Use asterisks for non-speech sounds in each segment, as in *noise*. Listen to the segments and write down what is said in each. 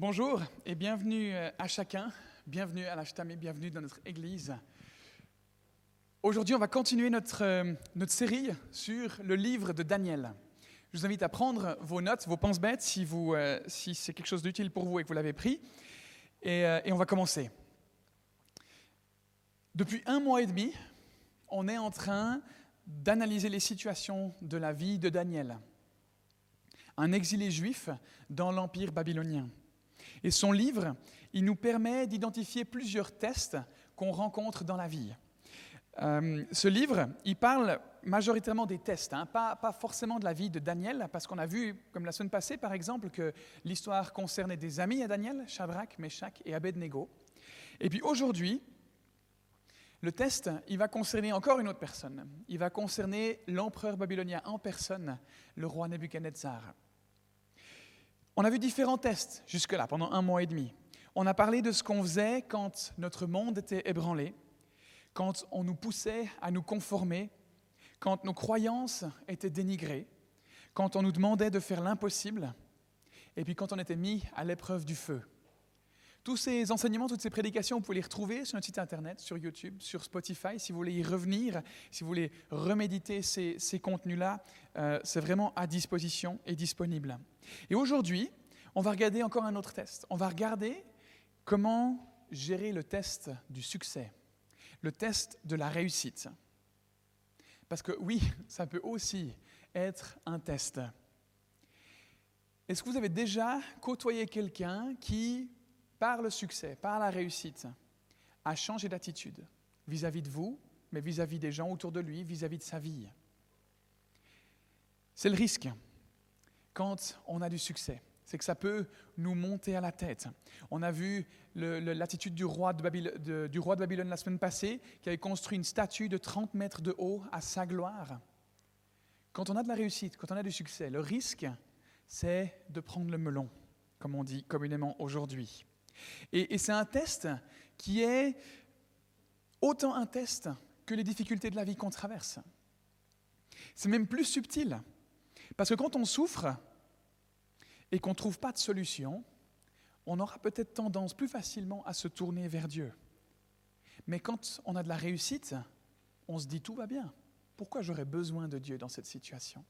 Bonjour et bienvenue euh, à chacun, bienvenue à l'Ashtam et bienvenue dans notre église. Aujourd'hui, on va continuer notre, euh, notre série sur le livre de Daniel. Je vous invite à prendre vos notes, vos penses-bêtes si, vous, euh, si c'est quelque chose d'utile pour vous et que vous l'avez pris. Et on va commencer. Depuis un mois et demi, on est en train d'analyser les situations de la vie de Daniel, un exilé juif dans l'Empire babylonien. Et son livre, il nous permet d'identifier plusieurs tests qu'on rencontre dans la vie. Euh, ce livre, il parle majoritairement des tests, hein, pas, forcément de la vie de Daniel, parce qu'on a vu, comme la semaine passée par exemple, que l'histoire concernait des amis à Daniel, Shadrach, Meshach et Abednego. Et puis aujourd'hui, le test, il va concerner encore une autre personne. Il va concerner l'empereur babylonien en personne, le roi Nebuchadnezzar. On a vu différents tests jusque-là, pendant un mois et demi. On a parlé de ce qu'on faisait quand notre monde était ébranlé, quand on nous poussait à nous conformer, quand nos croyances étaient dénigrées, quand on nous demandait de faire l'impossible, et puis quand on était mis à l'épreuve du feu. Tous ces enseignements, toutes ces prédications, vous pouvez les retrouver sur notre site internet, sur YouTube, sur Spotify. Si vous voulez y revenir, si vous voulez reméditer ces, contenus-là, euh, c'est vraiment à disposition et disponible. Et aujourd'hui, on va regarder encore un autre test. On va regarder comment gérer le test du succès le test de la réussite. Parce que oui, *laughs* ça peut aussi être un test. Est-ce que vous avez déjà côtoyé quelqu'un qui, par le succès, par la réussite, a changé d'attitude vis-à-vis de vous, mais vis-à-vis des gens autour de lui, vis-à-vis de sa vie C'est le risque quand on a du succès c'est que ça peut nous monter à la tête. On a vu l'attitude du, roi de Babylone, du roi de Babylone la semaine passée, qui avait construit une statue de 30 mètres de haut à sa gloire. Quand on a de la réussite, quand on a du succès, le risque, c'est de prendre le melon, comme on dit communément aujourd'hui. Et, c'est un test qui est autant un test que les difficultés de la vie qu'on traverse. C'est même plus subtil, parce que quand on souffre, et qu'on ne trouve pas de solution, on aura peut-être tendance plus facilement à se tourner vers Dieu. Mais quand on a de la réussite, on se dit tout va bien. Pourquoi j'aurais besoin de Dieu dans cette situation?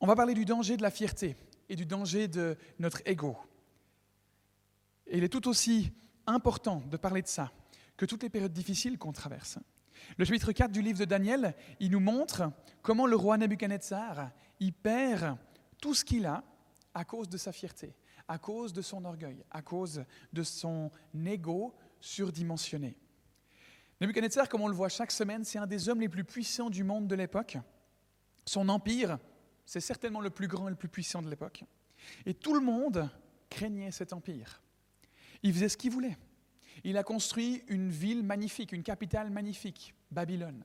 On va parler du danger de la fierté et du danger de notre ego. Il est tout aussi important de parler de ça que toutes les périodes difficiles qu'on traverse. Le chapitre 4 du livre de Daniel, il nous montre comment le roi Nebuchadnezzar, il perd tout ce qu'il a à cause de sa fierté, à cause de son orgueil, à cause de son ego surdimensionné. Nebuchadnezzar, comme on le voit chaque semaine, c'est un des hommes les plus puissants du monde de l'époque. Son empire, c'est certainement le plus grand et le plus puissant de l'époque. Et tout le monde craignait cet empire. Il faisait ce qu'il voulait. Il a construit une ville magnifique, une capitale magnifique, Babylone.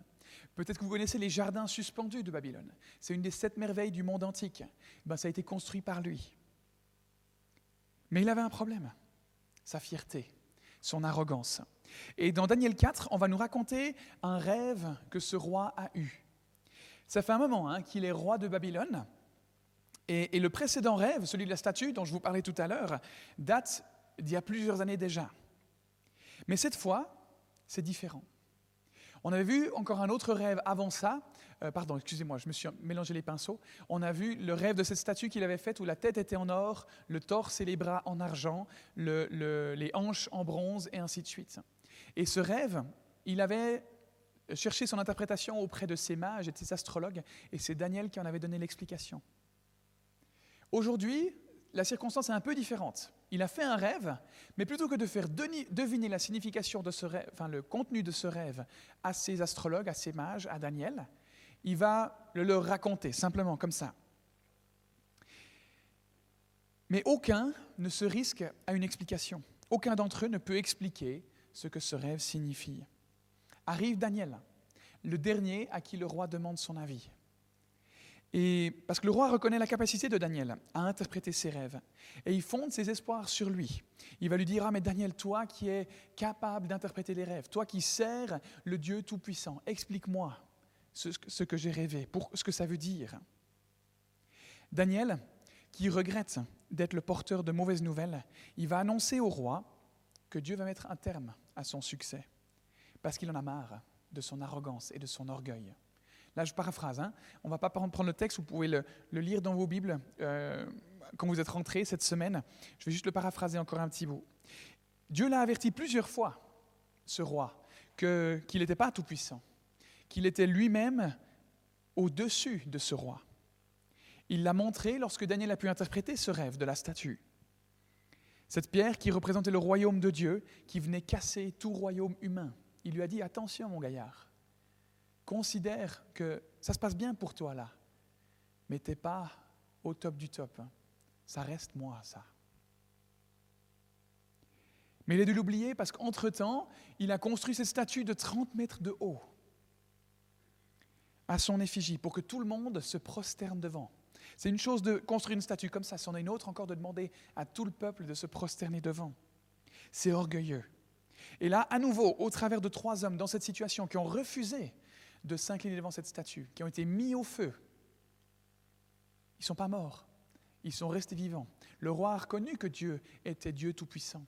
Peut-être que vous connaissez les jardins suspendus de Babylone. C'est une des sept merveilles du monde antique. Ben, ça a été construit par lui. Mais il avait un problème, sa fierté, son arrogance. Et dans Daniel 4, on va nous raconter un rêve que ce roi a eu. Ça fait un moment hein, qu'il est roi de Babylone. Et, le précédent rêve, celui de la statue dont je vous parlais tout à l'heure, date d'il y a plusieurs années déjà. Mais cette fois, c'est différent. On avait vu encore un autre rêve avant ça. Euh, pardon, excusez-moi, je me suis mélangé les pinceaux. On a vu le rêve de cette statue qu'il avait faite où la tête était en or, le torse et les bras en argent, les hanches en bronze et ainsi de suite. Et ce rêve, il avait cherché son interprétation auprès de ses mages et de ses astrologues, et c'est Daniel qui en avait donné l'explication. Aujourd'hui, la circonstance est un peu différente. Il a fait un rêve, mais plutôt que de faire deviner la signification de ce rêve, enfin le contenu de ce rêve à ses astrologues, à ses mages, à Daniel, il va le leur raconter simplement comme ça. Mais aucun ne se risque à une explication. Aucun d'entre eux ne peut expliquer ce que ce rêve signifie. Arrive Daniel, le dernier à qui le roi demande son avis. Et parce que le roi reconnaît la capacité de Daniel à interpréter ses rêves. Et il fonde ses espoirs sur lui. Il va lui dire, ah mais Daniel, toi qui es capable d'interpréter les rêves, toi qui sers le Dieu Tout-Puissant, explique-moi ce, ce que j'ai rêvé, pour ce que ça veut dire. Daniel, qui regrette d'être le porteur de mauvaises nouvelles, il va annoncer au roi que Dieu va mettre un terme à son succès, parce qu'il en a marre de son arrogance et de son orgueil. Là, je paraphrase, hein. on ne va pas prendre le texte, vous pouvez le, lire dans vos Bibles euh, quand vous êtes rentrés cette semaine. Je vais juste le paraphraser encore un petit bout. Dieu l'a averti plusieurs fois, ce roi, qu'il n'était pas tout-puissant, qu'il était lui-même au-dessus de ce roi. Il l'a montré lorsque Daniel a pu interpréter ce rêve de la statue. Cette pierre qui représentait le royaume de Dieu, qui venait casser tout royaume humain. Il lui a dit, attention mon gaillard, considère que ça se passe bien pour toi là, mais tu n'es pas au top du top. Hein. Ça reste moi, ça. Mais il a dû l'oublier parce qu'entre-temps, il a construit cette statue de 30 mètres de haut à son effigie pour que tout le monde se prosterne devant. C'est une chose de construire une statue comme ça, c'en est une autre encore de demander à tout le peuple de se prosterner devant. C'est orgueilleux. Et là, à nouveau, au travers de trois hommes dans cette situation qui ont refusé de s'incliner devant cette statue, qui ont été mis au feu, ils ne sont pas morts, ils sont restés vivants. Le roi a reconnu que Dieu était Dieu Tout-Puissant.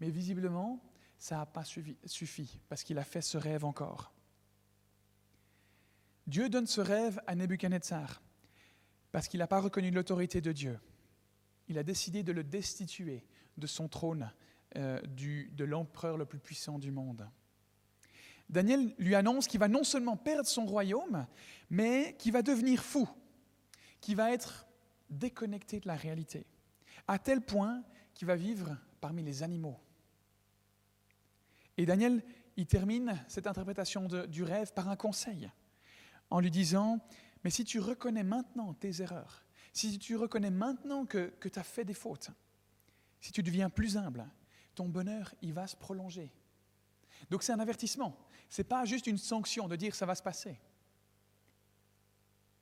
Mais visiblement, ça n'a pas suffi, parce qu'il a fait ce rêve encore. Dieu donne ce rêve à Nebuchadnezzar parce qu'il n'a pas reconnu l'autorité de Dieu. Il a décidé de le destituer de son trône euh, de l'empereur le plus puissant du monde. Daniel lui annonce qu'il va non seulement perdre son royaume, mais qu'il va devenir fou, qu'il va être déconnecté de la réalité, à tel point qu'il va vivre parmi les animaux. Et Daniel, il termine cette interprétation du rêve par un conseil, en lui disant, mais si tu reconnais maintenant tes erreurs, si tu reconnais maintenant que, que tu as fait des fautes, si tu deviens plus humble, ton bonheur, il va se prolonger. Donc c'est un avertissement. Ce n'est pas juste une sanction de dire ça va se passer.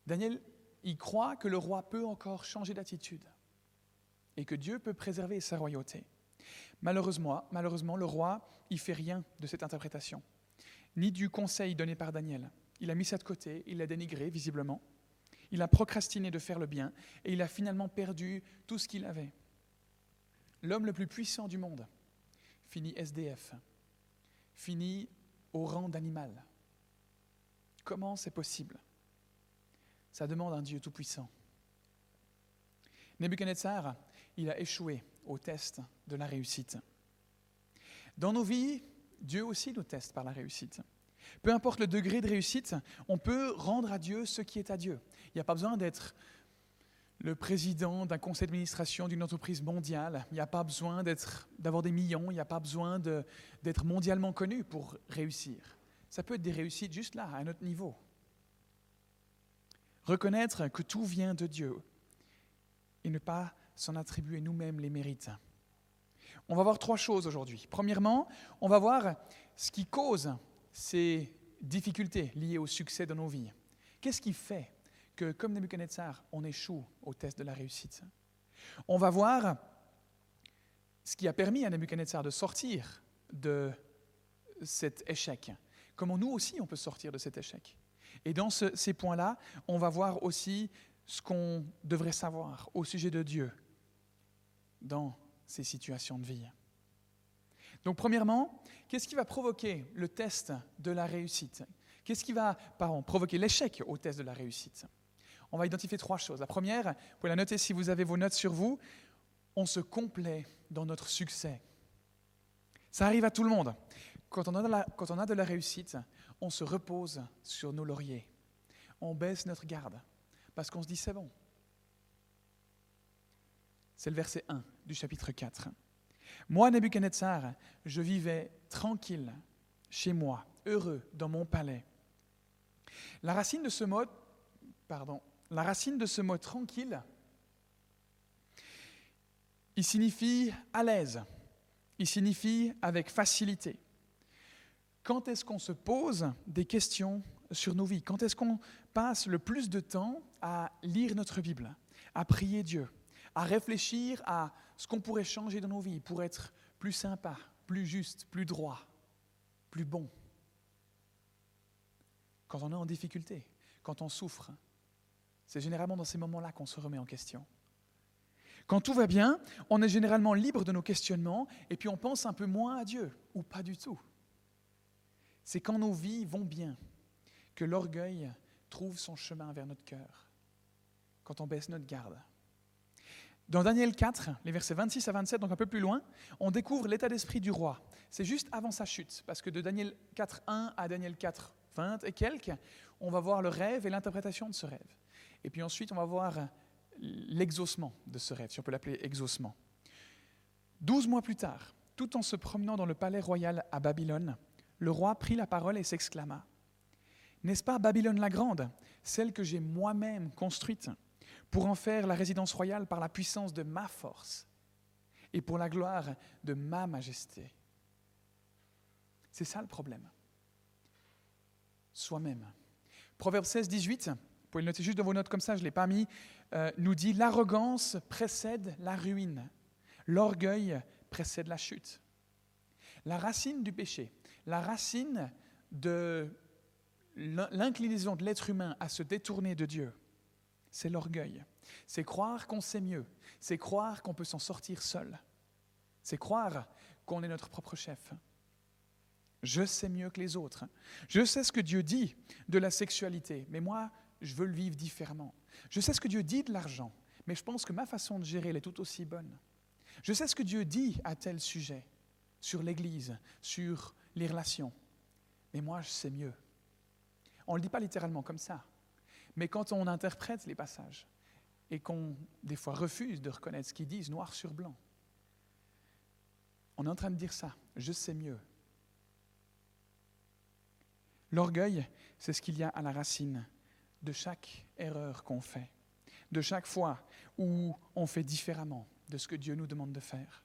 Daniel, il croit que le roi peut encore changer d'attitude et que Dieu peut préserver sa royauté. Malheureusement, malheureusement, le roi, il fait rien de cette interprétation, ni du conseil donné par Daniel. Il a mis ça de côté, il l'a dénigré visiblement. Il a procrastiné de faire le bien et il a finalement perdu tout ce qu'il avait. L'homme le plus puissant du monde finit SDF, finit au rang d'animal. Comment c'est possible? Ça demande un Dieu tout-puissant. Nebuchadnezzar, il a échoué au test de la réussite. Dans nos vies, Dieu aussi nous teste par la réussite. Peu importe le degré de réussite, on peut rendre à Dieu ce qui est à Dieu. Il n'y a pas besoin d'être le président d'un conseil d'administration d'une entreprise mondiale. Il n'y a pas besoin d'avoir des millions, il n'y a pas besoin d'être mondialement connu pour réussir. Ça peut être des réussites juste là, à un autre niveau. Reconnaître que tout vient de Dieu et ne pas s'en attribuer nous-mêmes les mérites. On va voir trois choses aujourd'hui. Premièrement, on va voir ce qui cause ces difficultés liées au succès de nos vies. Qu'est-ce qui fait que, comme Nebuchadnezzar, on échoue au test de la réussite On va voir ce qui a permis à Nebuchadnezzar de sortir de cet échec. Comment nous aussi on peut sortir de cet échec. Et dans ces points-là, on va voir aussi ce qu'on devrait savoir au sujet de Dieu dans ces situations de vie. Donc premièrement, qu'est-ce qui va provoquer le test de la réussite? Qu'est-ce qui va provoquer l'échec au test de la réussite? On va identifier trois choses. La première, vous pouvez la noter si vous avez vos notes sur vous, on se complaît dans notre succès. Ça arrive à tout le monde. Quand on, a de la, quand on a de la réussite, on se repose sur nos lauriers. On baisse notre garde parce qu'on se dit c'est bon. C'est le verset 1 du chapitre 4. Moi, Nebuchadnezzar, je vivais tranquille chez moi, heureux dans mon palais. La racine de ce mot, pardon, la racine de ce mot tranquille, il signifie à l'aise, il signifie avec facilité. Quand est-ce qu'on se pose des questions sur nos vies? Quand est-ce qu'on passe le plus de temps à lire notre Bible, à prier Dieu, à réfléchir à ce qu'on pourrait changer dans nos vies pour être plus sympa, plus juste, plus droit, plus bon? quand on est en difficulté, quand on souffre. C'est généralement dans ces moments-là qu'on se remet en question. Quand tout va bien, on est généralement libre de nos questionnements et puis on pense un peu moins à Dieu, ou pas du tout. C'est quand nos vies vont bien que l'orgueil trouve son chemin vers notre cœur, quand on baisse notre garde. Dans Daniel 4, les versets 26 à 27, donc un peu plus loin, on découvre l'état d'esprit du roi. C'est juste avant sa chute, parce que de Daniel 4, 1 à Daniel 4, 20 et quelques, on va voir le rêve et l'interprétation de ce rêve. Et puis ensuite, on va voir l'exaucement de ce rêve, si on peut l'appeler exaucement. Douze mois plus tard, tout en se promenant dans le palais royal à Babylone, le roi prit la parole et s'exclama N'est-ce pas Babylone la grande, celle que j'ai moi-même construite, pour en faire la résidence royale par la puissance de ma force et pour la gloire de ma majesté? C'est ça le problème. Soi-même. Proverbe 16, 18 pouvez le noter juste dans vos notes comme ça, je ne l'ai pas mis, euh, nous dit l'arrogance précède la ruine, l'orgueil précède la chute. La racine du péché, la racine de l'inclinaison de l'être humain à se détourner de Dieu, c'est l'orgueil. C'est croire qu'on sait mieux, c'est croire qu'on peut s'en sortir seul, c'est croire qu'on est notre propre chef. Je sais mieux que les autres. Je sais ce que Dieu dit de la sexualité, mais moi, je veux le vivre différemment. Je sais ce que Dieu dit de l'argent, mais je pense que ma façon de gérer, elle est tout aussi bonne. Je sais ce que Dieu dit à tel sujet, sur l'Église, sur les relations, mais moi, je sais mieux. On ne le dit pas littéralement comme ça, mais quand on interprète les passages et qu'on, des fois, refuse de reconnaître ce qu'ils disent noir sur blanc, on est en train de dire ça, je sais mieux. L'orgueil, c'est ce qu'il y a à la racine de chaque erreur qu'on fait, de chaque fois où on fait différemment de ce que Dieu nous demande de faire.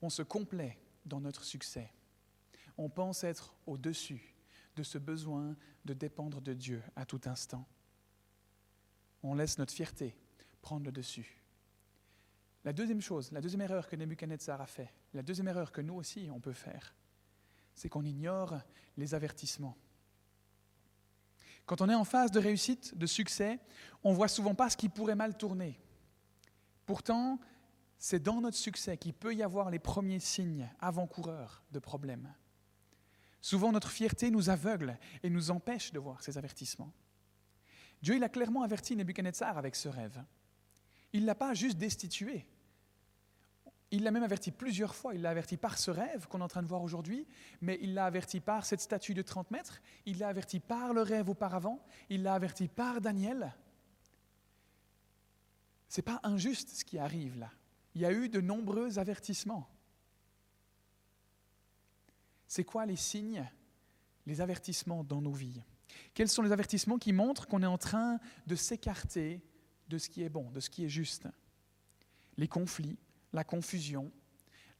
On se complaît dans notre succès. On pense être au-dessus de ce besoin de dépendre de Dieu à tout instant. On laisse notre fierté prendre le dessus. La deuxième chose, la deuxième erreur que Nebuchadnezzar a fait, la deuxième erreur que nous aussi on peut faire, c'est qu'on ignore les avertissements. Quand on est en phase de réussite, de succès, on voit souvent pas ce qui pourrait mal tourner. Pourtant, c'est dans notre succès qu'il peut y avoir les premiers signes avant-coureurs de problèmes. Souvent, notre fierté nous aveugle et nous empêche de voir ces avertissements. Dieu il a clairement averti Nebuchadnezzar avec ce rêve. Il ne l'a pas juste destitué. Il l'a même averti plusieurs fois. Il l'a averti par ce rêve qu'on est en train de voir aujourd'hui, mais il l'a averti par cette statue de 30 mètres, il l'a averti par le rêve auparavant, il l'a averti par Daniel. Ce n'est pas injuste ce qui arrive là. Il y a eu de nombreux avertissements. C'est quoi les signes, les avertissements dans nos vies? Quels sont les avertissements qui montrent qu'on est en train de s'écarter de ce qui est bon, de ce qui est juste? Les conflits, la confusion,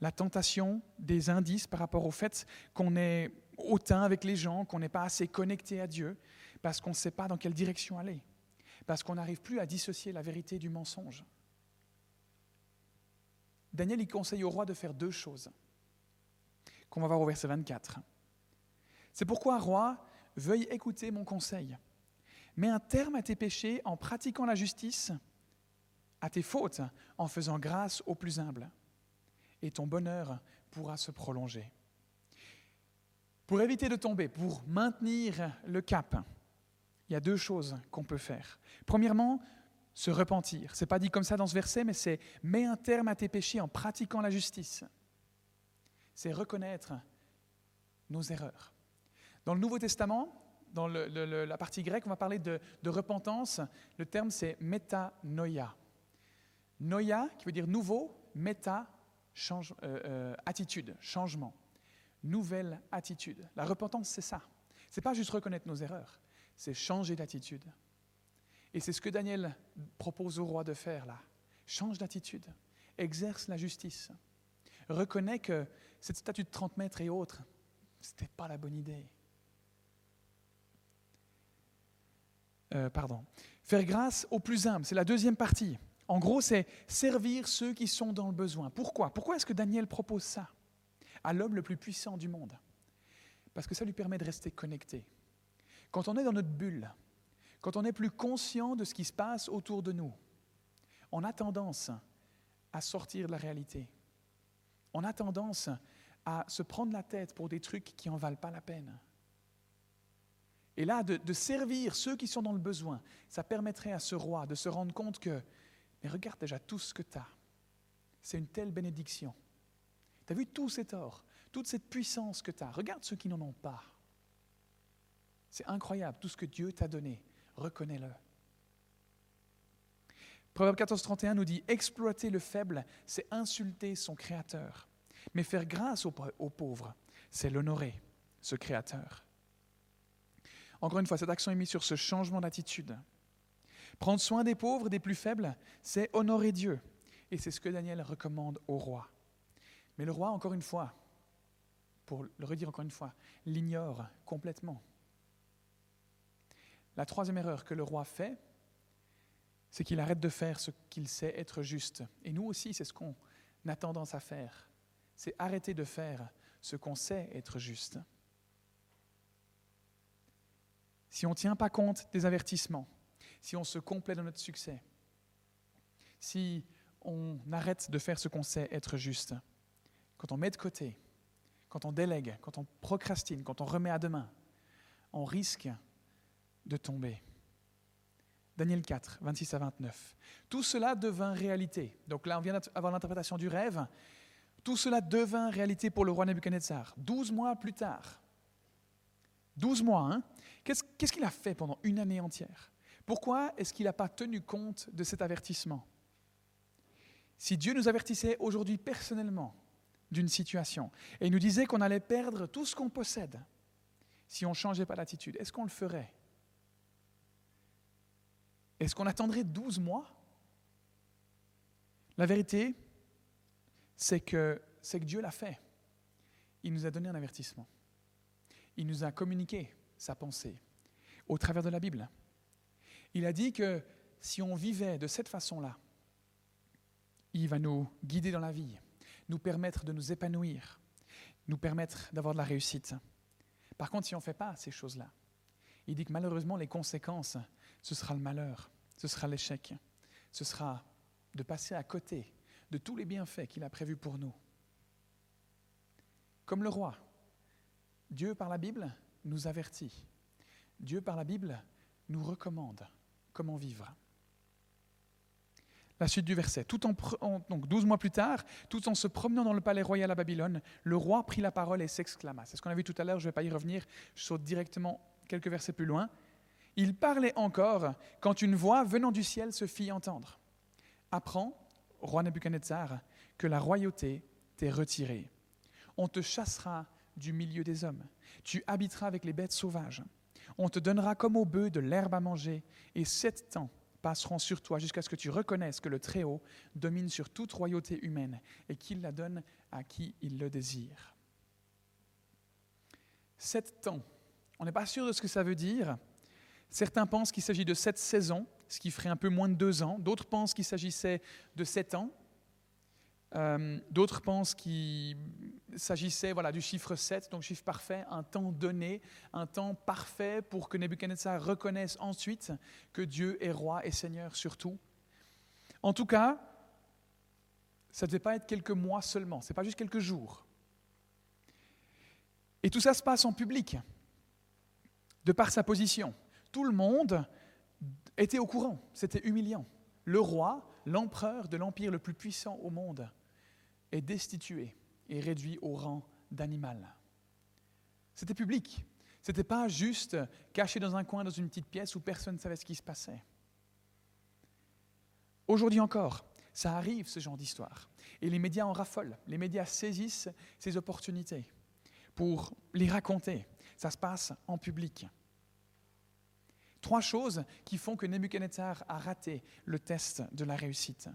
la tentation des indices par rapport au fait qu'on est hautain avec les gens, qu'on n'est pas assez connecté à Dieu, parce qu'on ne sait pas dans quelle direction aller, parce qu'on n'arrive plus à dissocier la vérité du mensonge. Daniel y conseille au roi de faire deux choses, qu'on va voir au verset 24. C'est pourquoi, roi, veuille écouter mon conseil. Mets un terme à tes péchés en pratiquant la justice à tes fautes en faisant grâce aux plus humbles, et ton bonheur pourra se prolonger. Pour éviter de tomber, pour maintenir le cap, il y a deux choses qu'on peut faire. Premièrement, se repentir. Ce n'est pas dit comme ça dans ce verset, mais c'est mets un terme à tes péchés en pratiquant la justice. C'est reconnaître nos erreurs. Dans le Nouveau Testament, dans la partie grecque, on va parler de, repentance. Le terme, c'est métanoïa. Noia, qui veut dire nouveau, méta, change, euh, euh, attitude, changement, nouvelle attitude. La repentance, c'est ça. C'est pas juste reconnaître nos erreurs, c'est changer d'attitude. Et c'est ce que Daniel propose au roi de faire là. Change d'attitude, exerce la justice, reconnais que cette statue de 30 mètres et autres, c'était pas la bonne idée. Euh, pardon. Faire grâce aux plus humbles, c'est la deuxième partie. En gros, c'est servir ceux qui sont dans le besoin. Pourquoi? Pourquoi est-ce que Daniel propose ça à l'homme le plus puissant du monde? Parce que ça lui permet de rester connecté. Quand on est dans notre bulle, quand on n'est plus conscient de ce qui se passe autour de nous, on a tendance à sortir de la réalité. On a tendance à se prendre la tête pour des trucs qui n'en valent pas la peine. Et là, de, de, servir ceux qui sont dans le besoin, ça permettrait à ce roi de se rendre compte que, mais regarde déjà tout ce que tu as. C'est une telle bénédiction. Tu as vu tous ces torts, toute cette puissance que tu as. Regarde ceux qui n'en ont pas. C'est incroyable, tout ce que Dieu t'a donné. Reconnais-le. Proverbe 14, 31 nous dit Exploiter le faible, c'est insulter son Créateur. Mais faire grâce aux pauvres, c'est l'honorer, ce Créateur. Encore une fois, cette action est mise sur ce changement d'attitude. Prendre soin des pauvres, des plus faibles, c'est honorer Dieu. Et c'est ce que Daniel recommande au roi. Mais le roi, encore une fois, pour le redire encore une fois, l'ignore complètement. La troisième erreur que le roi fait, c'est qu'il arrête de faire ce qu'il sait être juste. Et nous aussi, c'est ce qu'on a tendance à faire. C'est arrêter de faire ce qu'on sait être juste. Si on ne tient pas compte des avertissements, si on se complaît dans notre succès, si on arrête de faire ce qu'on sait être juste, quand on met de côté, quand on délègue, quand on procrastine, quand on remet à demain, on risque de tomber. Daniel 4, 26 à 29. Tout cela devint réalité. Donc là, on vient d'avoir l'interprétation du rêve. Tout cela devint réalité pour le roi Nebuchadnezzar. Douze mois plus tard. Douze mois, hein Qu'est-ce qu'il a fait pendant une année entière? Pourquoi est-ce qu'il n'a pas tenu compte de cet avertissement? Si Dieu nous avertissait aujourd'hui personnellement d'une situation et nous disait qu'on allait perdre tout ce qu'on possède si on ne changeait pas d'attitude, est-ce qu'on le ferait? Est-ce qu'on attendrait 12 mois? La vérité, c'est que, c'est que Dieu l'a fait. Il nous a donné un avertissement. Il nous a communiqué sa pensée au travers de la Bible. Il a dit que si on vivait de cette façon-là, il va nous guider dans la vie, nous permettre de nous épanouir, nous permettre d'avoir de la réussite. Par contre, si on ne fait pas ces choses-là, il dit que malheureusement, les conséquences, ce sera le malheur, ce sera l'échec, ce sera de passer à côté de tous les bienfaits qu'il a prévus pour nous. Comme le roi, Dieu, par la Bible, nous avertit. Dieu, par la Bible, nous recommande comment vivre. La suite du verset. Tout en, donc, douze mois plus tard, tout en se promenant dans le palais royal à Babylone, le roi prit la parole et s'exclama. C'est ce qu'on a vu tout à l'heure, je ne vais pas y revenir, je saute directement quelques versets plus loin. Il parlait encore quand une voix venant du ciel se fit entendre. Apprends, roi Nebuchadnezzar, que la royauté t'est retirée. On te chassera du milieu des hommes. Tu habiteras avec les bêtes sauvages. On te donnera comme au bœuf de l'herbe à manger, et sept temps passeront sur toi jusqu'à ce que tu reconnaisses que le Très-Haut domine sur toute royauté humaine et qu'il la donne à qui il le désire. Sept temps. On n'est pas sûr de ce que ça veut dire. Certains pensent qu'il s'agit de sept saisons, ce qui ferait un peu moins de deux ans. D'autres pensent qu'il s'agissait de sept ans. Euh, d'autres pensent qu'il s'agissait voilà, du chiffre 7, donc chiffre parfait, un temps donné, un temps parfait pour que Nebuchadnezzar reconnaisse ensuite que Dieu est roi et seigneur sur tout. En tout cas, ça ne devait pas être quelques mois seulement, ce n'est pas juste quelques jours. Et tout ça se passe en public, de par sa position. Tout le monde était au courant, c'était humiliant. Le roi, l'empereur de l'empire le plus puissant au monde, est destitué et réduit au rang d'animal. C'était public. Ce n'était pas juste caché dans un coin, dans une petite pièce où personne ne savait ce qui se passait. Aujourd'hui encore, ça arrive, ce genre d'histoire. Et les médias en raffolent. Les médias saisissent ces opportunités pour les raconter. Ça se passe en public. Trois choses qui font que Nebuchadnezzar a raté le test de la réussite.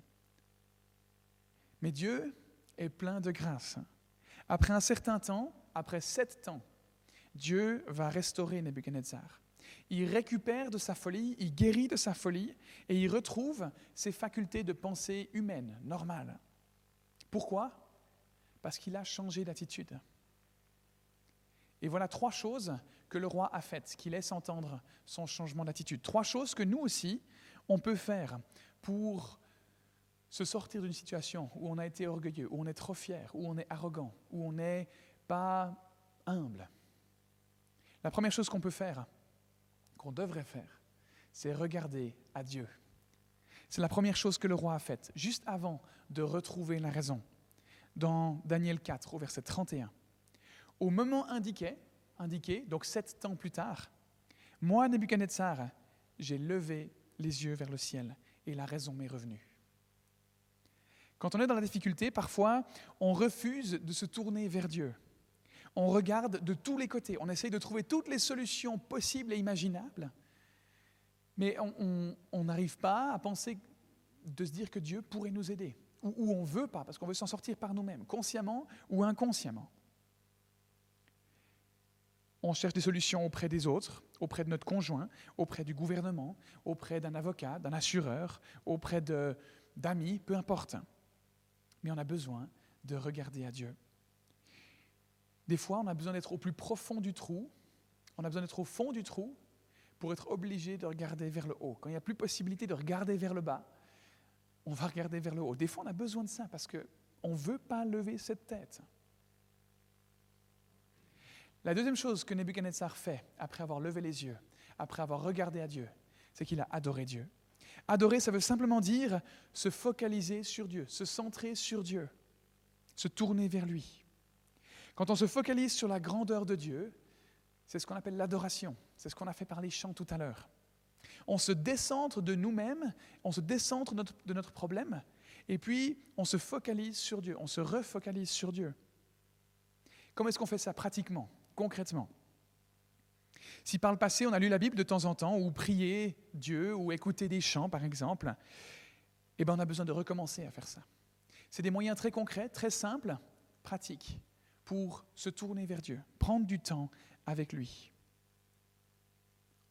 Mais Dieu est plein de grâce. Après un certain temps, après sept ans, Dieu va restaurer Nebuchadnezzar. Il récupère de sa folie, il guérit de sa folie et il retrouve ses facultés de pensée humaine, normales. Pourquoi? Parce qu'il a changé d'attitude. Et voilà trois choses que le roi a faites qui laissent entendre son changement d'attitude. Trois choses que nous aussi, on peut faire pour se sortir d'une situation où on a été orgueilleux, où on est trop fier, où on est arrogant, où on n'est pas humble. La première chose qu'on peut faire, qu'on devrait faire, c'est regarder à Dieu. C'est la première chose que le roi a faite, juste avant de retrouver la raison. Dans Daniel 4, au verset 31. Au moment indiqué, indiqué donc sept temps plus tard, moi, Nebuchadnezzar, j'ai levé les yeux vers le ciel et la raison m'est revenue. Quand on est dans la difficulté, parfois, on refuse de se tourner vers Dieu. On regarde de tous les côtés, on essaye de trouver toutes les solutions possibles et imaginables, mais on n'arrive pas à penser de se dire que Dieu pourrait nous aider, ou, ou on ne veut pas, parce qu'on veut s'en sortir par nous-mêmes, consciemment ou inconsciemment. On cherche des solutions auprès des autres, auprès de notre conjoint, auprès du gouvernement, auprès d'un avocat, d'un assureur, auprès d'amis, peu importe. Mais on a besoin de regarder à Dieu. Des fois, on a besoin d'être au plus profond du trou, on a besoin d'être au fond du trou pour être obligé de regarder vers le haut. Quand il n'y a plus possibilité de regarder vers le bas, on va regarder vers le haut. Des fois, on a besoin de ça parce qu'on ne veut pas lever cette tête. La deuxième chose que Nebuchadnezzar fait après avoir levé les yeux, après avoir regardé à Dieu, c'est qu'il a adoré Dieu. Adorer, ça veut simplement dire se focaliser sur Dieu, se centrer sur Dieu, se tourner vers lui. Quand on se focalise sur la grandeur de Dieu, c'est ce qu'on appelle l'adoration. C'est ce qu'on a fait par les chants tout à l'heure. On se décentre de nous-mêmes, on se décentre de notre, problème, et puis on se focalise sur Dieu, on se refocalise sur Dieu. Comment est-ce qu'on fait ça pratiquement concrètement? Si par le passé on a lu la Bible de temps en temps, ou prié Dieu, ou écouté des chants par exemple, eh bien on a besoin de recommencer à faire ça. C'est des moyens très concrets, très simples, pratiques, pour se tourner vers Dieu, prendre du temps avec lui.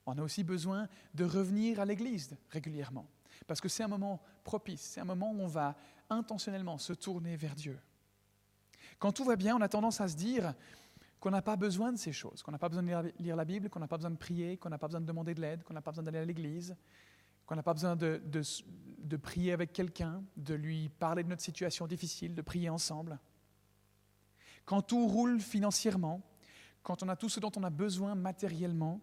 On a aussi besoin de revenir à l'Église régulièrement, parce que c'est un moment propice, c'est un moment où on va intentionnellement se tourner vers Dieu. Quand tout va bien, on a tendance à se dire, qu'on n'a pas besoin de ces choses, qu'on n'a pas besoin de lire la Bible, qu'on n'a pas besoin de prier, qu'on n'a pas besoin de demander de l'aide, qu'on n'a pas besoin d'aller à l'église, qu'on n'a pas besoin de, de prier avec quelqu'un, de lui parler de notre situation difficile, de prier ensemble. Quand tout roule financièrement, quand on a tout ce dont on a besoin matériellement,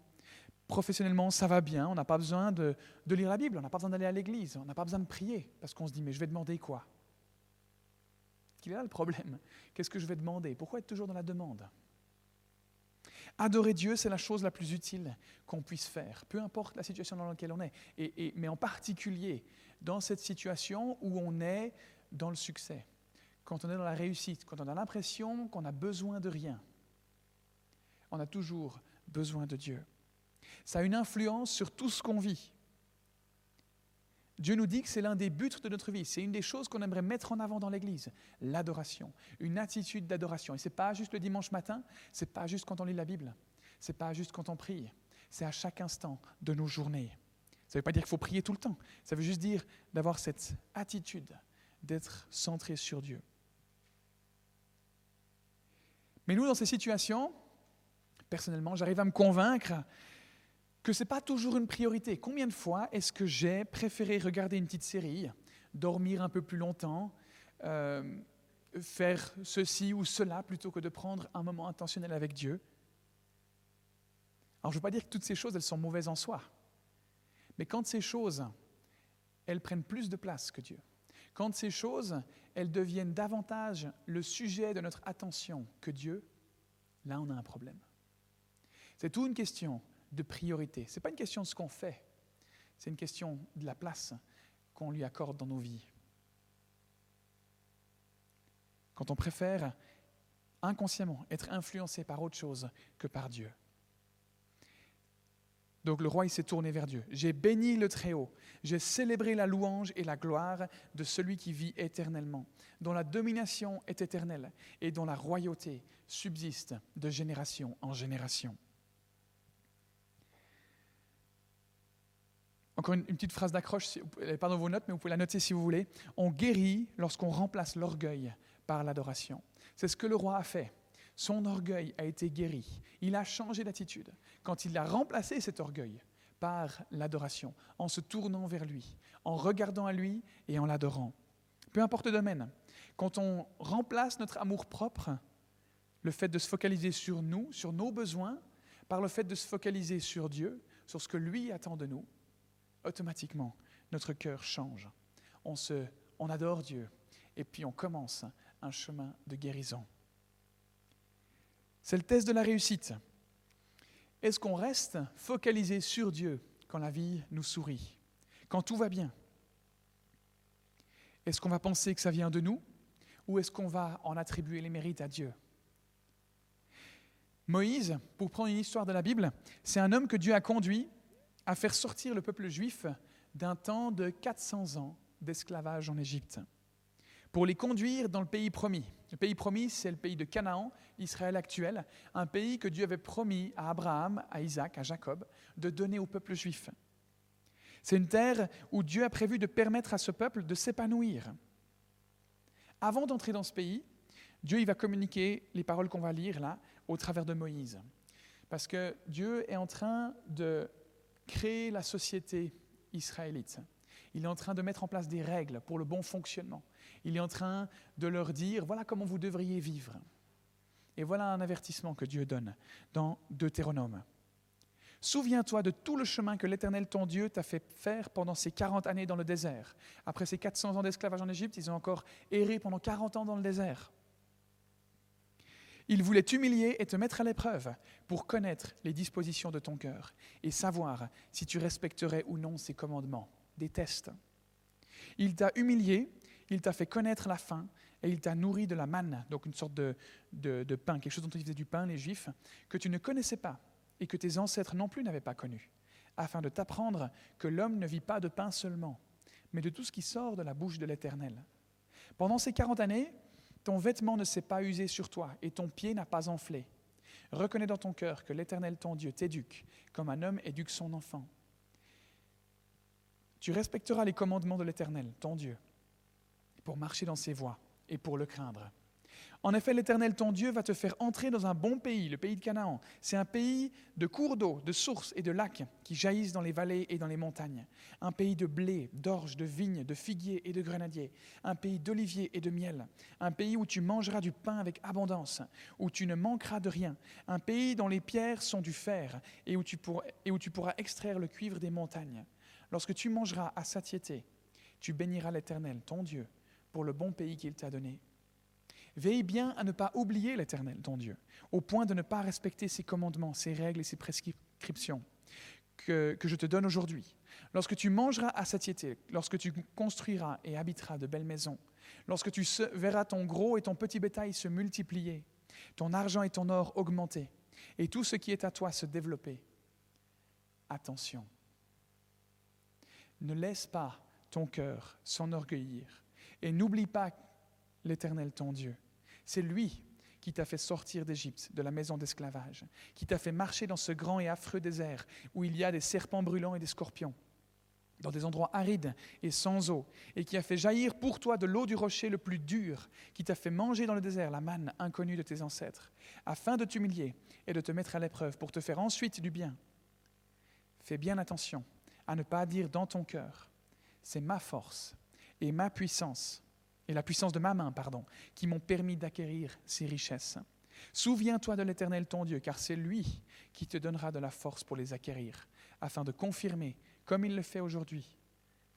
professionnellement, ça va bien, on n'a pas besoin de, de, lire la Bible, on n'a pas besoin d'aller à l'église, on n'a pas besoin de prier, parce qu'on se dit, mais je vais demander quoi? Quel est là le problème? Qu'est-ce que je vais demander? Pourquoi être toujours dans la demande? Adorer Dieu, c'est la chose la plus utile qu'on puisse faire, peu importe la situation dans laquelle on est, et, mais en particulier dans cette situation où on est dans le succès, quand on est dans la réussite, quand on a l'impression qu'on a besoin de rien. On a toujours besoin de Dieu. Ça a une influence sur tout ce qu'on vit. Dieu nous dit que c'est l'un des buts de notre vie. C'est une des choses qu'on aimerait mettre en avant dans l'Église, l'adoration, une attitude d'adoration. Et ce n'est pas juste le dimanche matin, ce n'est pas juste quand on lit la Bible, ce n'est pas juste quand on prie, c'est à chaque instant de nos journées. Ça ne veut pas dire qu'il faut prier tout le temps, ça veut juste dire d'avoir cette attitude, d'être centré sur Dieu. Mais nous, dans ces situations, personnellement, j'arrive à me convaincre que ce n'est pas toujours une priorité. Combien de fois est-ce que j'ai préféré regarder une petite série, dormir un peu plus longtemps, euh, faire ceci ou cela plutôt que de prendre un moment intentionnel avec Dieu? Alors je ne veux pas dire que toutes ces choses, elles sont mauvaises en soi. Mais quand ces choses, elles prennent plus de place que Dieu, quand ces choses, elles deviennent davantage le sujet de notre attention que Dieu, là on a un problème. C'est tout une question de priorité. Ce n'est pas une question de ce qu'on fait, c'est une question de la place qu'on lui accorde dans nos vies. Quand on préfère inconsciemment être influencé par autre chose que par Dieu. Donc le roi, il s'est tourné vers Dieu. J'ai béni le Très-Haut. J'ai célébré la louange et la gloire de celui qui vit éternellement, dont la domination est éternelle et dont la royauté subsiste de génération en génération. Encore une, petite phrase d'accroche, elle n'est pas dans vos notes, mais vous pouvez la noter si vous voulez. On guérit lorsqu'on remplace l'orgueil par l'adoration. C'est ce que le roi a fait. Son orgueil a été guéri. Il a changé d'attitude quand il a remplacé cet orgueil par l'adoration, en se tournant vers lui, en regardant à lui et en l'adorant. Peu importe le domaine, quand on remplace notre amour propre, le fait de se focaliser sur nous, sur nos besoins, par le fait de se focaliser sur Dieu, sur ce que lui attend de nous, automatiquement, notre cœur change. On, se, on adore Dieu et puis on commence un chemin de guérison. C'est le test de la réussite. Est-ce qu'on reste focalisé sur Dieu quand la vie nous sourit, quand tout va bien? Est-ce qu'on va penser que ça vient de nous ou est-ce qu'on va en attribuer les mérites à Dieu? Moïse, pour prendre une histoire de la Bible, c'est un homme que Dieu a conduit à faire sortir le peuple juif d'un temps de 400 ans d'esclavage en Égypte, pour les conduire dans le pays promis. Le pays promis, c'est le pays de Canaan, Israël actuel, un pays que Dieu avait promis à Abraham, à Isaac, à Jacob, de donner au peuple juif. C'est une terre où Dieu a prévu de permettre à ce peuple de s'épanouir. Avant d'entrer dans ce pays, Dieu il va communiquer les paroles qu'on va lire là au travers de Moïse. Parce que Dieu est en train de créer la société israélite. Il est en train de mettre en place des règles pour le bon fonctionnement. Il est en train de leur dire, voilà comment vous devriez vivre. Et voilà un avertissement que Dieu donne dans Deutéronome. Souviens-toi de tout le chemin que l'Éternel ton Dieu t'a fait faire pendant ces 40 années dans le désert. Après ces 400 ans d'esclavage en Égypte, ils ont encore erré pendant 40 ans dans le désert. Il voulait t'humilier et te mettre à l'épreuve pour connaître les dispositions de ton cœur et savoir si tu respecterais ou non ses commandements, des tests. Il t'a humilié, il t'a fait connaître la faim et il t'a nourri de la manne, donc une sorte de, de, pain, quelque chose dont ils faisaient du pain, les Juifs, que tu ne connaissais pas et que tes ancêtres non plus n'avaient pas connu, afin de t'apprendre que l'homme ne vit pas de pain seulement, mais de tout ce qui sort de la bouche de l'Éternel. Pendant ces quarante années, ton vêtement ne s'est pas usé sur toi et ton pied n'a pas enflé. Reconnais dans ton cœur que l'Éternel ton Dieu t'éduque comme un homme éduque son enfant. Tu respecteras les commandements de l'Éternel, ton Dieu, pour marcher dans ses voies et pour le craindre. En effet, l'Éternel, ton Dieu, va te faire entrer dans un bon pays, le pays de Canaan. C'est un pays de cours d'eau, de sources et de lacs qui jaillissent dans les vallées et dans les montagnes. Un pays de blé, d'orge, de vignes, de figuiers et de grenadiers. Un pays d'oliviers et de miel. Un pays où tu mangeras du pain avec abondance, où tu ne manqueras de rien. Un pays dont les pierres sont du fer et où tu pourras, et où tu pourras extraire le cuivre des montagnes. Lorsque tu mangeras à satiété, tu béniras l'Éternel, ton Dieu, pour le bon pays qu'il t'a donné. Veille bien à ne pas oublier l'Éternel, ton Dieu, au point de ne pas respecter ses commandements, ses règles et ses prescriptions que, que je te donne aujourd'hui. Lorsque tu mangeras à satiété, lorsque tu construiras et habiteras de belles maisons, lorsque tu verras ton gros et ton petit bétail se multiplier, ton argent et ton or augmenter, et tout ce qui est à toi se développer, attention. Ne laisse pas ton cœur s'enorgueillir et n'oublie pas l'Éternel ton Dieu. C'est lui qui t'a fait sortir d'Égypte, de la maison d'esclavage, qui t'a fait marcher dans ce grand et affreux désert où il y a des serpents brûlants et des scorpions, dans des endroits arides et sans eau, et qui a fait jaillir pour toi de l'eau du rocher le plus dur, qui t'a fait manger dans le désert la manne inconnue de tes ancêtres, afin de t'humilier et de te mettre à l'épreuve pour te faire ensuite du bien. Fais bien attention à ne pas dire dans ton cœur, c'est ma force et ma puissance et la puissance de ma main, pardon, qui m'ont permis d'acquérir ces richesses. Souviens-toi de l'Éternel ton Dieu, car c'est lui qui te donnera de la force pour les acquérir, afin de confirmer, comme il le fait aujourd'hui,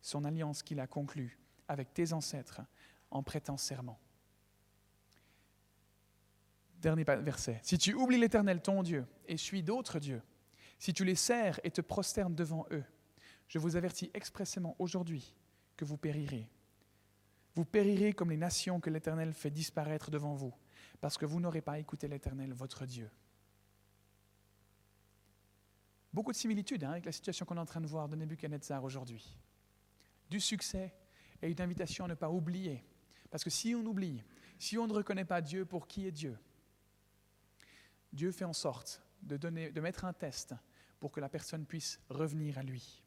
son alliance qu'il a conclue avec tes ancêtres en prêtant serment. Dernier verset. Si tu oublies l'Éternel ton Dieu et suis d'autres dieux, si tu les sers et te prosternes devant eux, je vous avertis expressément aujourd'hui que vous périrez. Vous périrez comme les nations que l'Éternel fait disparaître devant vous, parce que vous n'aurez pas écouté l'Éternel, votre Dieu. Beaucoup de similitudes hein, avec la situation qu'on est en train de voir de Nebuchadnezzar aujourd'hui. Du succès et une invitation à ne pas oublier. Parce que si on oublie, si on ne reconnaît pas Dieu pour qui est Dieu, Dieu fait en sorte de, donner, de mettre un test pour que la personne puisse revenir à lui.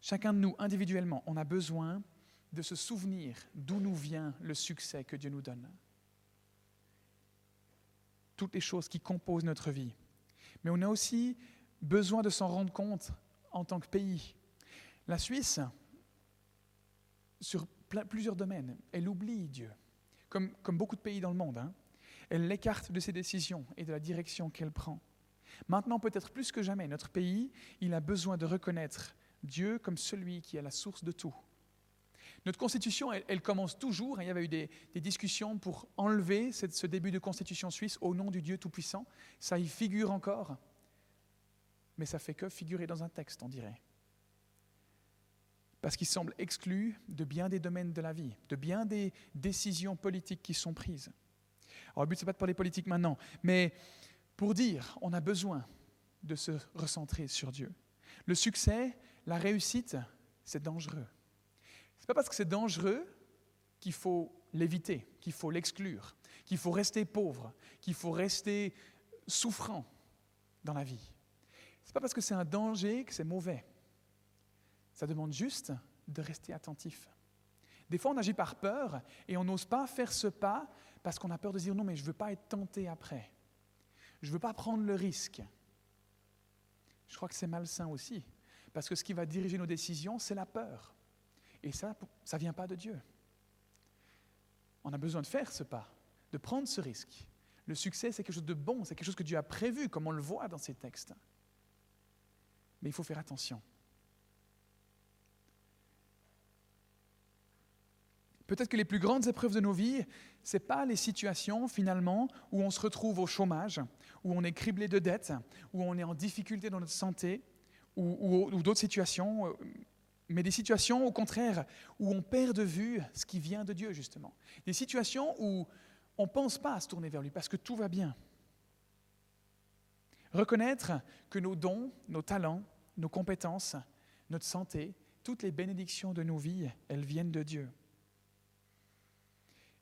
Chacun de nous, individuellement, on a besoin de se souvenir d'où nous vient le succès que Dieu nous donne. toutes les choses qui composent notre vie. Mais on a aussi besoin de s'en rendre compte en tant que pays. La Suisse, sur plusieurs domaines, elle oublie Dieu, comme, beaucoup de pays dans le monde. Hein. Elle l'écarte de ses décisions et de la direction qu'elle prend. Maintenant, peut-être plus que jamais, notre pays, il a besoin de reconnaître Dieu comme celui qui est la source de tout. Notre constitution, elle, commence toujours, hein, il y avait eu des, discussions pour enlever ce début de constitution suisse au nom du Dieu Tout-Puissant. Ça y figure encore, mais ça fait que figurer dans un texte, on dirait. Parce qu'il semble exclu de bien des domaines de la vie, de bien des décisions politiques qui sont prises. Alors le but, ce n'est pas de parler politique maintenant, mais pour dire, on a besoin de se recentrer sur Dieu. Le succès, la réussite, c'est dangereux. Pas parce que c'est dangereux qu'il faut l'éviter, qu'il faut l'exclure, qu'il faut rester pauvre, qu'il faut rester souffrant dans la vie. Ce n'est pas parce que c'est un danger que c'est mauvais. Ça demande juste de rester attentif. Des fois, on agit par peur et on n'ose pas faire ce pas parce qu'on a peur de dire non, mais je ne veux pas être tenté après. Je ne veux pas prendre le risque. Je crois que c'est malsain aussi, parce que ce qui va diriger nos décisions, c'est la peur. Et ça, ça ne vient pas de Dieu. On a besoin de faire ce pas, de prendre ce risque. Le succès, c'est quelque chose de bon, c'est quelque chose que Dieu a prévu, comme on le voit dans ces textes. Mais il faut faire attention. Peut-être que les plus grandes épreuves de nos vies, ce n'est pas les situations finalement où on se retrouve au chômage, où on est criblé de dettes, où on est en difficulté dans notre santé, ou, d'autres situations, euh, mais des situations au contraire où on perd de vue ce qui vient de Dieu justement. Des situations où on ne pense pas à se tourner vers lui parce que tout va bien. Reconnaître que nos dons, nos talents, nos compétences, notre santé, toutes les bénédictions de nos vies, elles viennent de Dieu.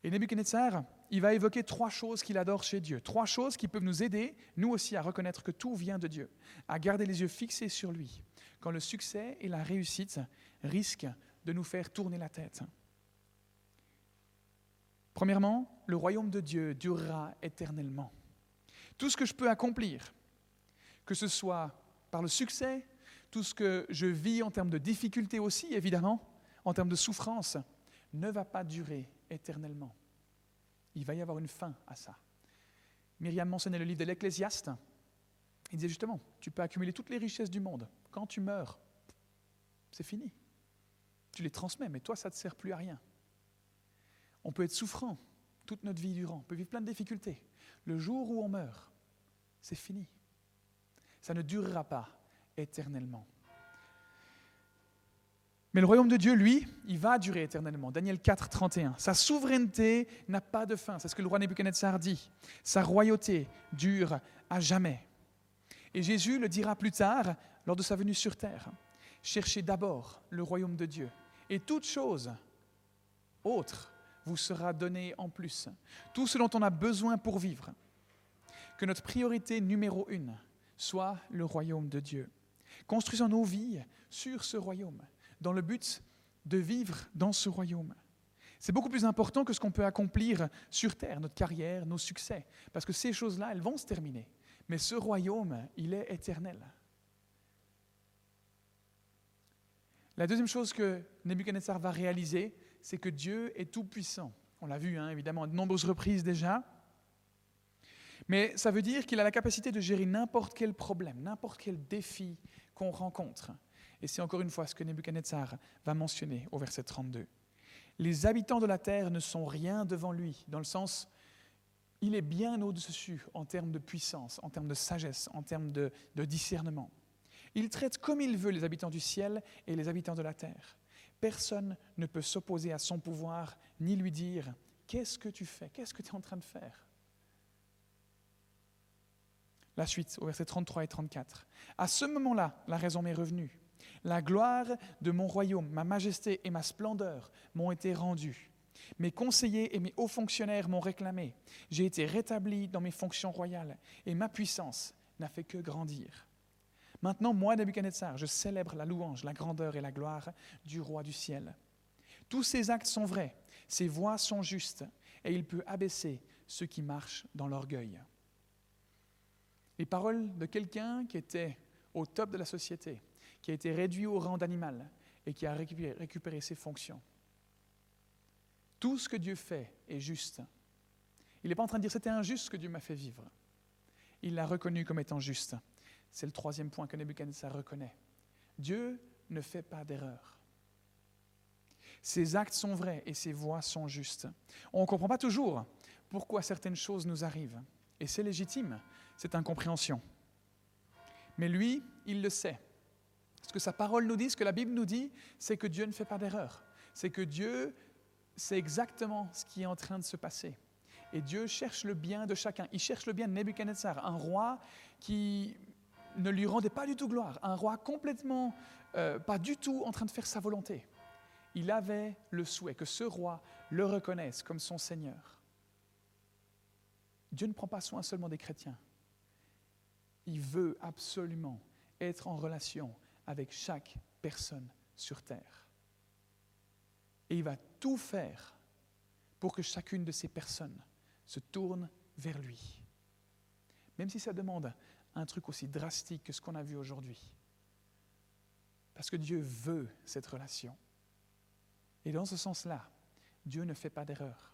Et Nebuchadnezzar, il va évoquer trois choses qu'il adore chez Dieu, trois choses qui peuvent nous aider, nous aussi, à reconnaître que tout vient de Dieu, à garder les yeux fixés sur lui, quand le succès et la réussite risquent de nous faire tourner la tête. Premièrement, le royaume de Dieu durera éternellement. Tout ce que je peux accomplir, que ce soit par le succès, tout ce que je vis en termes de difficultés aussi, évidemment, en termes de souffrance, ne va pas durer éternellement. Il va y avoir une fin à ça. Myriam mentionnait le livre de l'Ecclésiaste. Il disait justement, tu peux accumuler toutes les richesses du monde. Quand tu meurs, c'est fini. Tu les transmets, mais toi, ça ne te sert plus à rien. On peut être souffrant toute notre vie durant, on peut vivre plein de difficultés. Le jour où on meurt, c'est fini. Ça ne durera pas éternellement. Mais le royaume de Dieu, lui, il va durer éternellement. Daniel 4, 31. Sa souveraineté n'a pas de fin. C'est ce que le roi Nebuchadnezzar dit. Sa royauté dure à jamais. Et Jésus le dira plus tard, lors de sa venue sur terre. Cherchez d'abord le royaume de Dieu. Et toute chose autre vous sera donnée en plus. Tout ce dont on a besoin pour vivre. Que notre priorité numéro une soit le royaume de Dieu. Construisons nos vies sur ce royaume dans le but de vivre dans ce royaume. C'est beaucoup plus important que ce qu'on peut accomplir sur Terre, notre carrière, nos succès, parce que ces choses-là, elles vont se terminer. Mais ce royaume, il est éternel. La deuxième chose que Nebuchadnezzar va réaliser, c'est que Dieu est tout-puissant. On l'a vu, hein, évidemment, à de nombreuses reprises déjà. Mais ça veut dire qu'il a la capacité de gérer n'importe quel problème, n'importe quel défi qu'on rencontre. Et c'est encore une fois ce que Nebuchadnezzar va mentionner au verset 32. Les habitants de la terre ne sont rien devant lui, dans le sens, il est bien au-dessus en termes de puissance, en termes de sagesse, en termes de, discernement. Il traite comme il veut les habitants du ciel et les habitants de la terre. Personne ne peut s'opposer à son pouvoir ni lui dire Qu'est-ce que tu fais? Qu'est-ce que tu es en train de faire? La suite, au verset 33 et 34. À ce moment-là, la raison m'est revenue. La gloire de mon royaume, ma majesté et ma splendeur m'ont été rendues. Mes conseillers et mes hauts fonctionnaires m'ont réclamé. J'ai été rétabli dans mes fonctions royales et ma puissance n'a fait que grandir. Maintenant, moi, Nebuchadnezzar, je célèbre la louange, la grandeur et la gloire du roi du ciel. Tous ses actes sont vrais, ses voies sont justes, et il peut abaisser ceux qui marchent dans l'orgueil. Les paroles de quelqu'un qui était au top de la société, qui a été réduit au rang d'animal et qui a récupéré ses fonctions. Tout ce que Dieu fait est juste. Il n'est pas en train de dire c'était injuste ce que Dieu m'a fait vivre. Il l'a reconnu comme étant juste. C'est le troisième point que Nebuchadnezzar reconnaît. Dieu ne fait pas d'erreur. Ses actes sont vrais et ses voies sont justes. On ne comprend pas toujours pourquoi certaines choses nous arrivent. Et c'est légitime, cette incompréhension. Mais lui, il le sait. Ce que sa parole nous dit, ce que la Bible nous dit, c'est que Dieu ne fait pas d'erreur. C'est que Dieu sait exactement ce qui est en train de se passer. Et Dieu cherche le bien de chacun. Il cherche le bien de Nebuchadnezzar, un roi qui ne lui rendait pas du tout gloire, un roi complètement, euh, pas du tout en train de faire sa volonté. Il avait le souhait que ce roi le reconnaisse comme son Seigneur. Dieu ne prend pas soin seulement des chrétiens. Il veut absolument être en relation avec chaque personne sur terre. Et il va tout faire pour que chacune de ces personnes se tourne vers lui. Même si ça demande un truc aussi drastique que ce qu'on a vu aujourd'hui. Parce que Dieu veut cette relation. Et dans ce sens-là, Dieu ne fait pas d'erreur.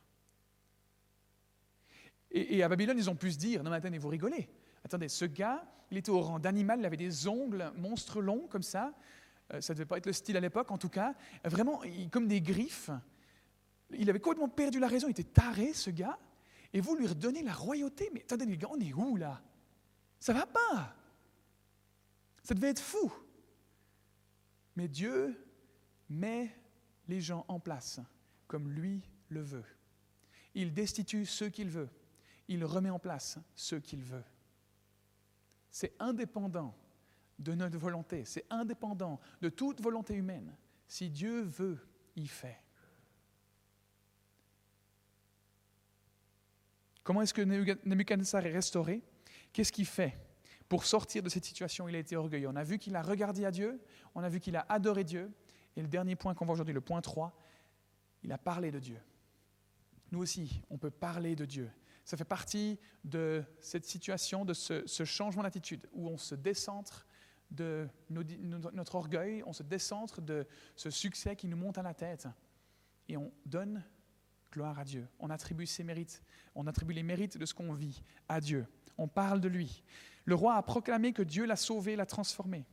Et, à Babylone, ils ont pu se dire, non mais attendez, vous rigolez. Attendez, ce gars, il était au rang d'animal, il avait des ongles monstres longs comme ça. Euh, ça ne devait pas être le style à l'époque, en tout cas. Vraiment, comme des griffes. Il avait complètement perdu la raison, il était taré, ce gars. Et vous lui redonnez la royauté. Mais attendez, les gars, on est où là? Ça va pas. Ça devait être fou. Mais Dieu met les gens en place comme lui le veut. Il destitue ceux qu'il veut. Il remet en place ceux qu'il veut. C'est indépendant de notre volonté, c'est indépendant de toute volonté humaine. Si Dieu veut, il fait. Comment est-ce que Nebuchadnezzar est restauré? Qu'est-ce qu'il fait pour sortir de cette situation? Il a été orgueilleux. On a vu qu'il a regardé à Dieu, on a vu qu'il a adoré Dieu. Et le dernier point qu'on voit aujourd'hui, le point 3, il a parlé de Dieu. Nous aussi, on peut parler de Dieu. Ça fait partie de cette situation, de ce, changement d'attitude, où on se décentre de notre orgueil, on se décentre de ce succès qui nous monte à la tête, et on donne gloire à Dieu. On attribue ses mérites, on attribue les mérites de ce qu'on vit à Dieu. On parle de lui. Le roi a proclamé que Dieu l'a sauvé, l'a transformé.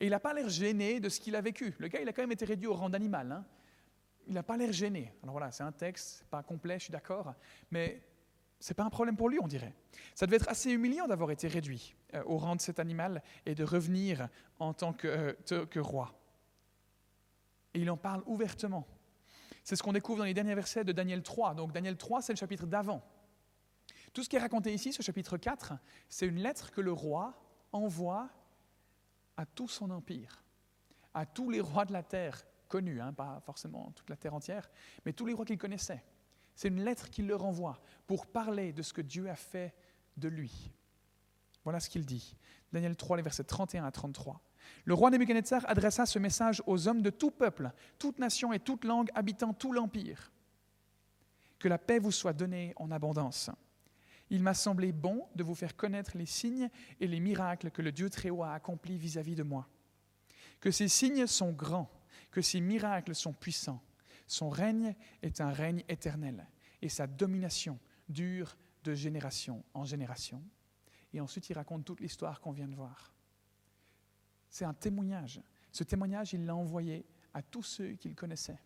Et il n'a pas l'air gêné de ce qu'il a vécu. Le gars, il a quand même été réduit au rang d'animal. Hein. Il n'a pas l'air gêné. Alors voilà, c'est un texte, pas complet, je suis d'accord, mais ce n'est pas un problème pour lui, on dirait. Ça devait être assez humiliant d'avoir été réduit euh, au rang de cet animal et de revenir en tant que, euh, que roi. Et il en parle ouvertement. C'est ce qu'on découvre dans les derniers versets de Daniel 3. Donc Daniel 3, c'est le chapitre d'avant. Tout ce qui est raconté ici, ce chapitre 4, c'est une lettre que le roi envoie à tout son empire, à tous les rois de la terre connus, hein, pas forcément toute la terre entière, mais tous les rois qu'il connaissait. C'est une lettre qu'il leur envoie pour parler de ce que Dieu a fait de lui. Voilà ce qu'il dit. Daniel 3, les versets 31 à 33. Le roi Nebuchadnezzar adressa ce message aux hommes de tout peuple, toute nation et toute langue habitant tout l'empire. Que la paix vous soit donnée en abondance. Il m'a semblé bon de vous faire connaître les signes et les miracles que le Dieu Très-Haut a accomplis vis-à-vis de moi. Que ces signes sont grands, que ces miracles sont puissants. Son règne est un règne éternel et sa domination dure de génération en génération. Et ensuite, il raconte toute l'histoire qu'on vient de voir. C'est un témoignage. Ce témoignage, il l'a envoyé à tous ceux qu'il connaissait,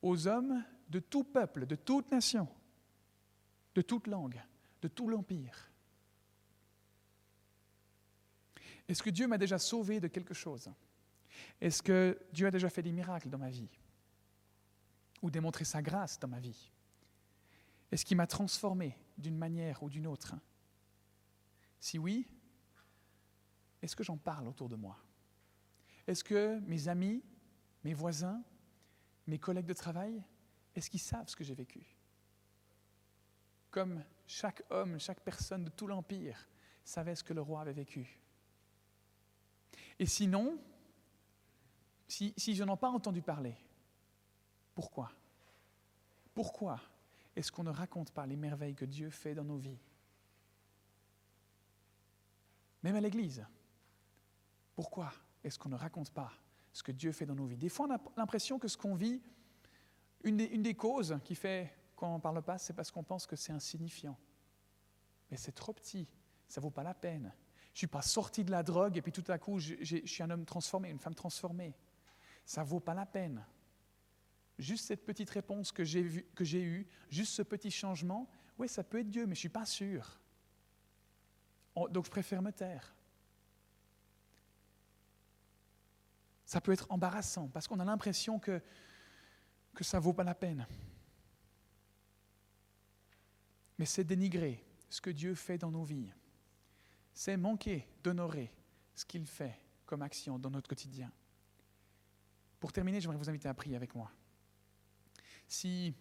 aux hommes de tout peuple, de toute nation, de toute langue, de tout l'empire. Est-ce que Dieu m'a déjà sauvé de quelque chose? Est-ce que Dieu a déjà fait des miracles dans ma vie? Ou démontré sa grâce dans ma vie. Est-ce qu'il m'a transformé d'une manière ou d'une autre. Si oui, est-ce que j'en parle autour de moi? Est-ce que mes amis, mes voisins, mes collègues de travail, est-ce qu'ils savent ce que j'ai vécu? Comme chaque homme, chaque personne de tout l'Empire savait ce que le roi avait vécu. Et sinon, si, si je n'en ai pas entendu parler, pourquoi? Pourquoi est-ce qu'on ne raconte pas les merveilles que Dieu fait dans nos vies? Même à l'église. Pourquoi est-ce qu'on ne raconte pas ce que Dieu fait dans nos vies? Des fois, on a l'impression que ce qu'on vit, une des, causes qui fait qu'on n'en parle pas, c'est parce qu'on pense que c'est insignifiant. Mais c'est trop petit, ça ne vaut pas la peine. Je ne suis pas sorti de la drogue et puis tout à coup, je suis un homme transformé, une femme transformée. Ça ne vaut pas la peine. Juste cette petite réponse que j'ai, eue, juste ce petit changement, oui, ça peut être Dieu, mais je ne suis pas sûr. Donc je préfère me taire. Ça peut être embarrassant parce qu'on a l'impression que, que ça ne vaut pas la peine. Mais c'est dénigrer ce que Dieu fait dans nos vies. C'est manquer d'honorer ce qu'il fait comme action dans notre quotidien. Pour terminer, j'aimerais vous inviter à prier avec moi. Si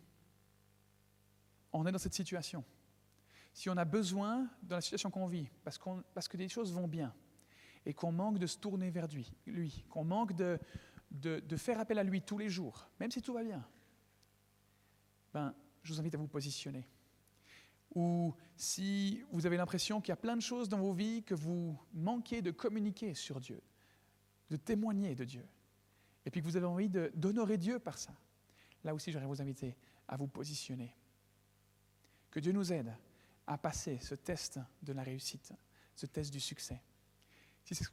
on est dans cette situation, si on a besoin, dans la situation qu'on vit, parce, que des choses vont bien, et qu'on manque de se tourner vers lui, lui qu'on manque de, faire appel à lui tous les jours, même si tout va bien, ben, je vous invite à vous positionner. Ou si vous avez l'impression qu'il y a plein de choses dans vos vies que vous manquez de communiquer sur Dieu, de témoigner de Dieu, et puis que vous avez envie d'honorer Dieu par ça, là aussi j'aimerais vous inviter à vous positionner. Que Dieu nous aide à passer ce test de la réussite, ce test du succès. Si c'est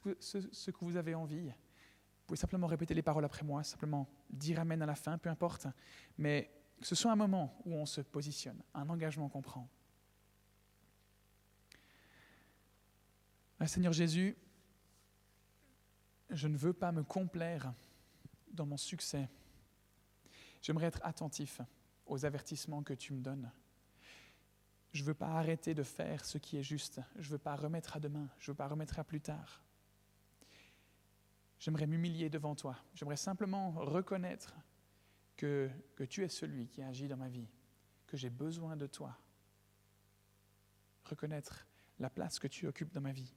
ce que vous avez envie, vous pouvez simplement répéter les paroles après moi, simplement dire Amen à la fin, peu importe, mais ce soit un moment où on se positionne, un engagement qu'on prend. Ah, Seigneur Jésus, je ne veux pas me complaire dans mon succès. J'aimerais être attentif aux avertissements que tu me donnes. Je ne veux pas arrêter de faire ce qui est juste. Je ne veux pas remettre à demain. Je ne veux pas remettre à plus tard. J'aimerais m'humilier devant toi. J'aimerais simplement reconnaître que, tu es celui qui agit dans ma vie, que j'ai besoin de toi. Reconnaître la place que tu occupes dans ma vie.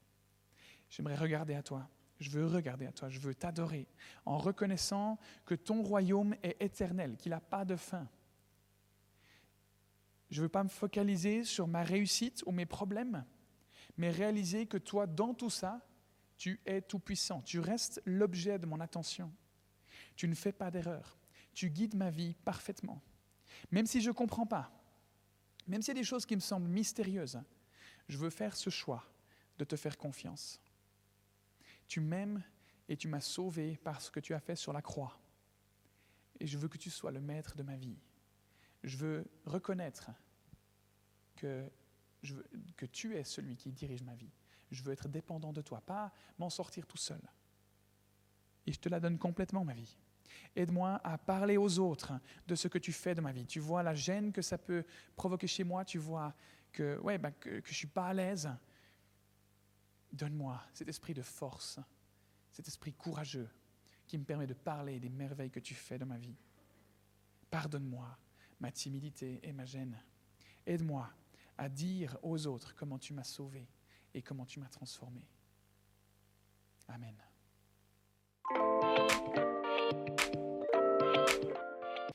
J'aimerais regarder à toi. Je veux regarder à toi. Je veux t'adorer en reconnaissant que ton royaume est éternel, qu'il n'a pas de fin je ne veux pas me focaliser sur ma réussite ou mes problèmes, mais réaliser que toi, dans tout ça, tu es tout-puissant. Tu restes l'objet de mon attention. Tu ne fais pas d'erreur. Tu guides ma vie parfaitement. Même si je ne comprends pas, même s'il y a des choses qui me semblent mystérieuses, je veux faire ce choix de te faire confiance. Tu m'aimes et tu m'as sauvé par ce que tu as fait sur la croix. Et je veux que tu sois le maître de ma vie je veux reconnaître que, je veux, que tu es celui qui dirige ma vie. Je veux être dépendant de toi, pas m'en sortir tout seul. Et je te la donne complètement, ma vie. Aide-moi à parler aux autres de ce que tu fais de ma vie. Tu vois la gêne que ça peut provoquer chez moi, tu vois que, ouais, ben, que, que je ne suis pas à l'aise. Donne-moi cet esprit de force, cet esprit courageux qui me permet de parler des merveilles que tu fais dans ma vie. Pardonne-moi ma timidité et ma gêne. Aide-moi à dire aux autres comment tu m'as sauvé et comment tu m'as transformé. Amen.